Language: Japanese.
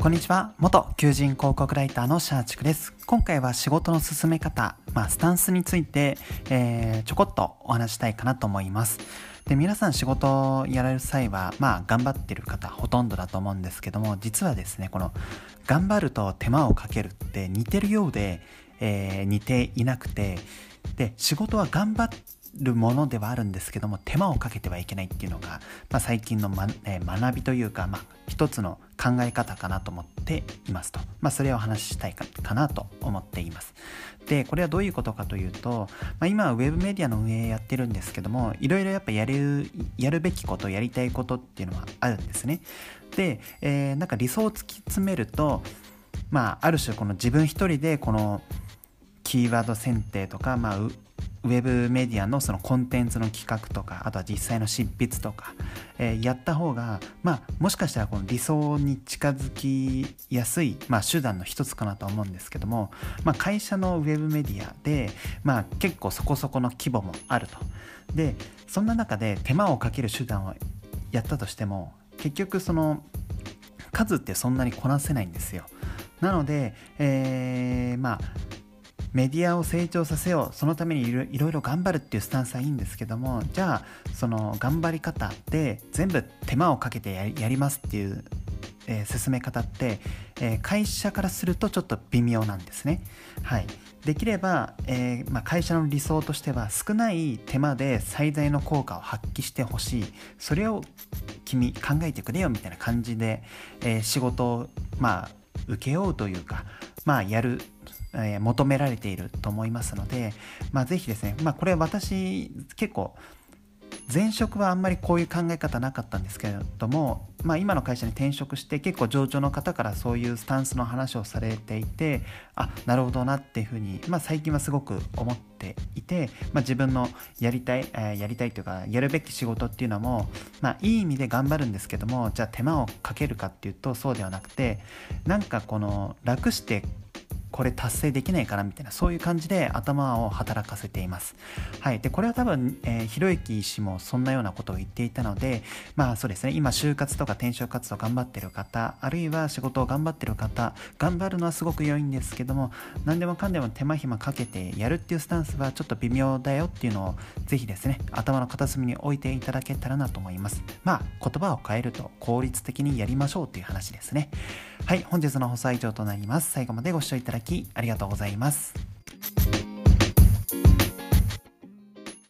こんにちは。元求人広告ライターのシャーチクです。今回は仕事の進め方、まあ、スタンスについて、えー、ちょこっとお話したいかなと思います。で皆さん仕事をやられる際はまあ頑張ってる方ほとんどだと思うんですけども実はですねこの頑張ると手間をかけるって似てるようで、えー、似ていなくてで仕事は頑張るものではあるんですけども手間をかけてはいけないっていうのが、まあ、最近の、まえー、学びというか、まあ、一つの考え方かなと思っていますと、まあ、それをお話ししたいかかなと思っています。でこれはどういうことかというと、まあ、今はウェブメディアの運営やってるんですけどもいろいろやっぱやるやるべきことやりたいことっていうのはあるんですね。で、えー、なんか理想を突き詰めるとまあある種この自分一人でこのキーワード選定とか、まあ、ウェブメディアのそのコンテンツの企画とかあとは実際の執筆とか、えー、やった方が、まあ、もしかしたらこの理想に近づきやすい、まあ、手段の一つかなと思うんですけども、まあ、会社のウェブメディアで、まあ、結構そこそこの規模もあると。でそんな中で手間をかける手段をやったとしても結局その数ってそんなにこなせないんですよ。なので、えー、まあメディアを成長させよう。そのためにいろいろ頑張るっていうスタンスはいいんですけどもじゃあその頑張り方で全部手間をかけてやりますっていう、えー、進め方って、えー、会社からするとちょっと微妙なんですね。はい、できれば、えー、まあ、会社の理想としては少ない手間で最大の効果を発揮してほしい。それを君考えてくれよみたいな感じで、え仕事をまあ請け負うというかまあやるえー、求められていると思いますので、まあ、ぜひですね、まあ、これ私結構前職はあんまりこういう考え方なかったんですけれども、まあ、今の会社に転職して結構上長の方からそういうスタンスの話をされていてあなるほどなっていうふうに、まあ、最近はすごく思っていて、まあ、自分のやりたい、えー、やりたいというかやるべき仕事っていうのも、まあ、いい意味で頑張るんですけどもじゃあ手間をかけるかっていうとそうではなくてなんかこの楽してこれ達成できないかなみたいなそういう感じで頭を働かせています。はい、でこれは多分、えー、ひろゆき氏もそんなようなことを言っていたのでまあそうですね今就活とか転職活動頑張ってる方あるいは仕事を頑張ってる方頑張るのはすごく良いんですけども何でもかんでも手間暇かけてやるっていうスタンスはちょっと微妙だよっていうのをぜひですね頭の片隅に置いていただけたらなと思います。まあ言葉を変えると効率的にやりましょうっていう話ですね。はい本日の放送は以上となります。最後までご視聴いただきありがとうございます。